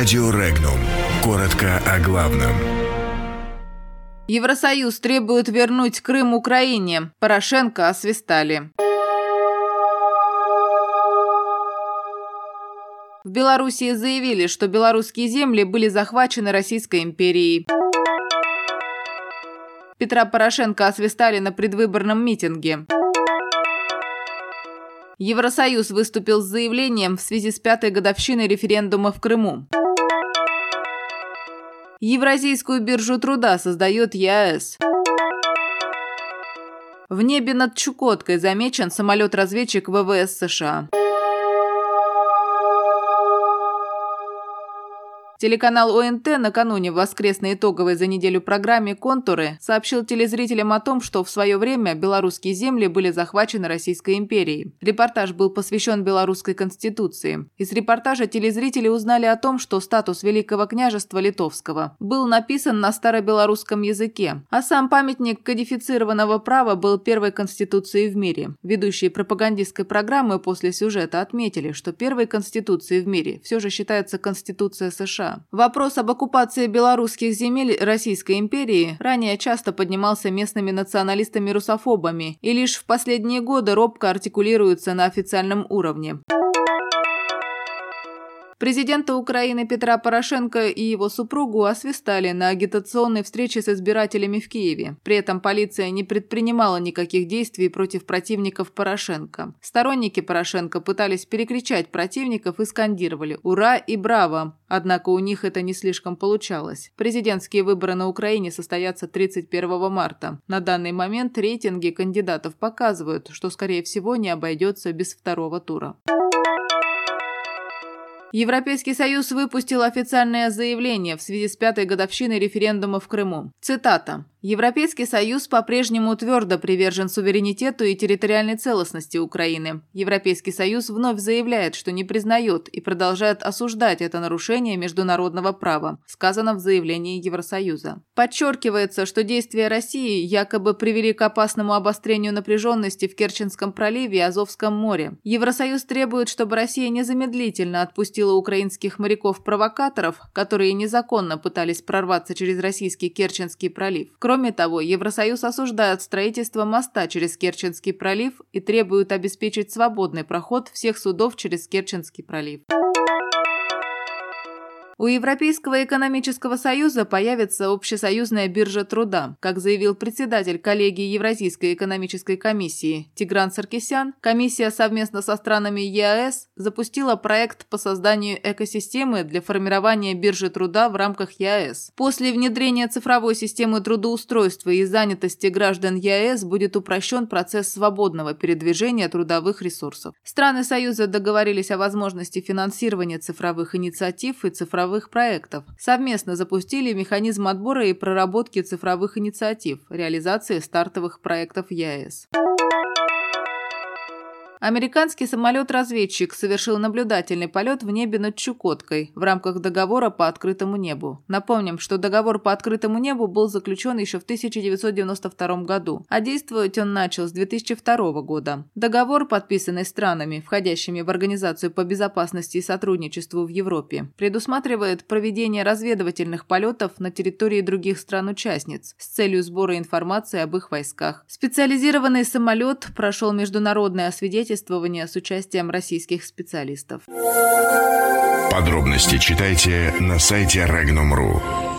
Радио Регнум. Коротко о главном. Евросоюз требует вернуть Крым Украине. Порошенко освистали. В Белоруссии заявили, что белорусские земли были захвачены Российской империей. Петра Порошенко освистали на предвыборном митинге. Евросоюз выступил с заявлением в связи с пятой годовщиной референдума в Крыму. Евразийскую биржу труда создает ЕАЭС. В небе над Чукоткой замечен самолет-разведчик ВВС США. Телеканал ОНТ накануне в воскресной итоговой за неделю программе «Контуры» сообщил телезрителям о том, что в свое время белорусские земли были захвачены Российской империей. Репортаж был посвящен белорусской конституции. Из репортажа телезрители узнали о том, что статус Великого княжества Литовского был написан на старобелорусском языке, а сам памятник кодифицированного права был первой конституцией в мире. Ведущие пропагандистской программы после сюжета отметили, что первой конституцией в мире все же считается Конституция США. Вопрос об оккупации белорусских земель Российской империи ранее часто поднимался местными националистами-русофобами и лишь в последние годы робко артикулируется на официальном уровне. Президента Украины Петра Порошенко и его супругу освистали на агитационной встрече с избирателями в Киеве. При этом полиция не предпринимала никаких действий против противников Порошенко. Сторонники Порошенко пытались перекричать противников и скандировали «Ура!» и «Браво!», однако у них это не слишком получалось. Президентские выборы на Украине состоятся 31 марта. На данный момент рейтинги кандидатов показывают, что, скорее всего, не обойдется без второго тура. Европейский Союз выпустил официальное заявление в связи с пятой годовщиной референдума в Крыму. Цитата. Европейский Союз по-прежнему твердо привержен суверенитету и территориальной целостности Украины. Европейский Союз вновь заявляет, что не признает и продолжает осуждать это нарушение международного права, сказано в заявлении Евросоюза. Подчеркивается, что действия России якобы привели к опасному обострению напряженности в Керченском проливе и Азовском море. Евросоюз требует, чтобы Россия незамедлительно отпустила украинских моряков-провокаторов, которые незаконно пытались прорваться через российский Керченский пролив. Кроме того, Евросоюз осуждает строительство моста через Керченский пролив и требует обеспечить свободный проход всех судов через Керченский пролив. У Европейского экономического союза появится общесоюзная биржа труда. Как заявил председатель коллегии Евразийской экономической комиссии Тигран Саркисян, комиссия совместно со странами ЕАЭС запустила проект по созданию экосистемы для формирования биржи труда в рамках ЕАЭС. После внедрения цифровой системы трудоустройства и занятости граждан ЕАЭС будет упрощен процесс свободного передвижения трудовых ресурсов. Страны Союза договорились о возможности финансирования цифровых инициатив и цифровых цифровых проектов. Совместно запустили механизм отбора и проработки цифровых инициатив, реализации стартовых проектов ЕАЭС. Американский самолет-разведчик совершил наблюдательный полет в небе над Чукоткой в рамках договора по открытому небу. Напомним, что договор по открытому небу был заключен еще в 1992 году, а действовать он начал с 2002 года. Договор, подписанный странами, входящими в Организацию по безопасности и сотрудничеству в Европе, предусматривает проведение разведывательных полетов на территории других стран-участниц с целью сбора информации об их войсках. Специализированный самолет прошел международное освидетельствование свидетельствования с участием российских специалистов. Подробности читайте на сайте Regnum.ru.